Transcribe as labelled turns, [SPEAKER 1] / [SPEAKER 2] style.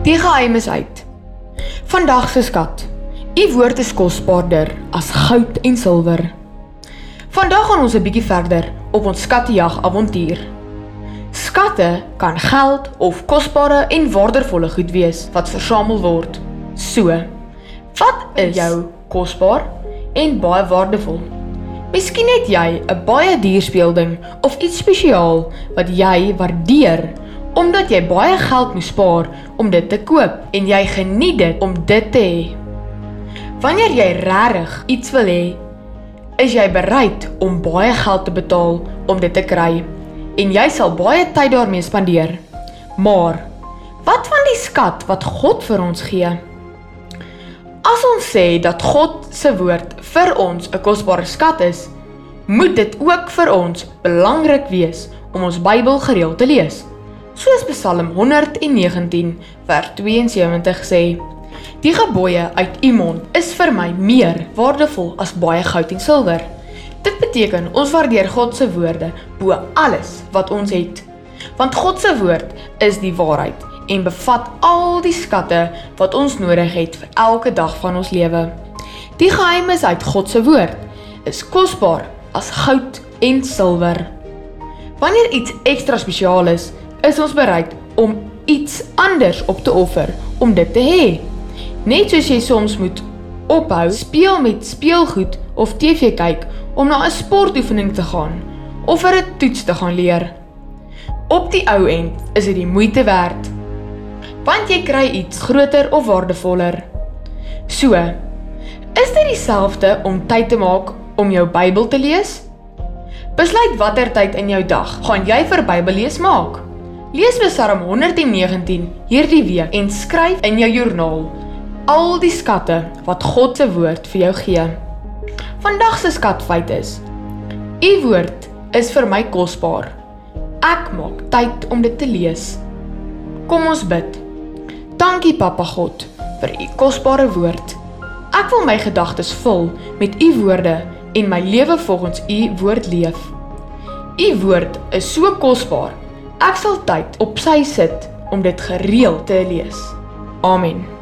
[SPEAKER 1] Die geheim is uit. Vandag se skat. U woord is kosbaarder as goud en silwer. Vandag gaan ons 'n bietjie verder op ons skattejag avontuur. Skatte kan geld of kosbare en waardevolle goed wees wat versamel word. So, wat is jou kosbaar en baie waardevol? Miskien het jy 'n baie duur speelding of iets spesiaal wat jy waardeer omdat jy baie geld moes spaar om dit te koop en jy geniet dit om dit te hê. Wanneer jy regtig iets wil hê, is jy bereid om baie geld te betaal om dit te kry en jy sal baie tyd daarmee spandeer. Maar wat van die skat wat God vir ons gee? As ons sê dat God se woord vir ons 'n kosbare skat is, moet dit ook vir ons belangrik wees om ons Bybel gereeld te lees. Soos Psalm 119 vers 72 sê: Die gebooie uit U mond is vir my meer waardevol as baie goud en silwer. Dit beteken ons waardeer God se woorde bo alles wat ons het. Want God se woord is die waarheid en bevat al die skatte wat ons nodig het vir elke dag van ons lewe. Die geheim is uit God se woord is kosbaar as goud en silwer. Wanneer iets ekstra spesiaal is, is ons bereid om iets anders op te offer om dit te hê. Net soos jy soms moet ophou speel met speelgoed of TV kyk om na 'n sportoefening te gaan of vir 'n toets te gaan leer. Op die ou end is dit die moeite werd. Want jy kry iets groter of waardevoller. So, is dit dieselfde om tyd te maak om jou Bybel te lees? Besluit watter tyd in jou dag gaan jy vir Bybellees maak. Lees Psalm 119 hierdie week en skryf in jou joernaal al die skatte wat God se woord vir jou gee. Vandag se skatfeit is: U woord is vir my kosbaar. Ek maak tyd om dit te lees. Kom ons bid. Dankie Papa God vir u kosbare woord. Ek wil my gedagtes vul met u woorde en my lewe volgens u woord leef. U woord is so kosbaar. Ek sal tyd op sy sit om dit gereeld te lees. Amen.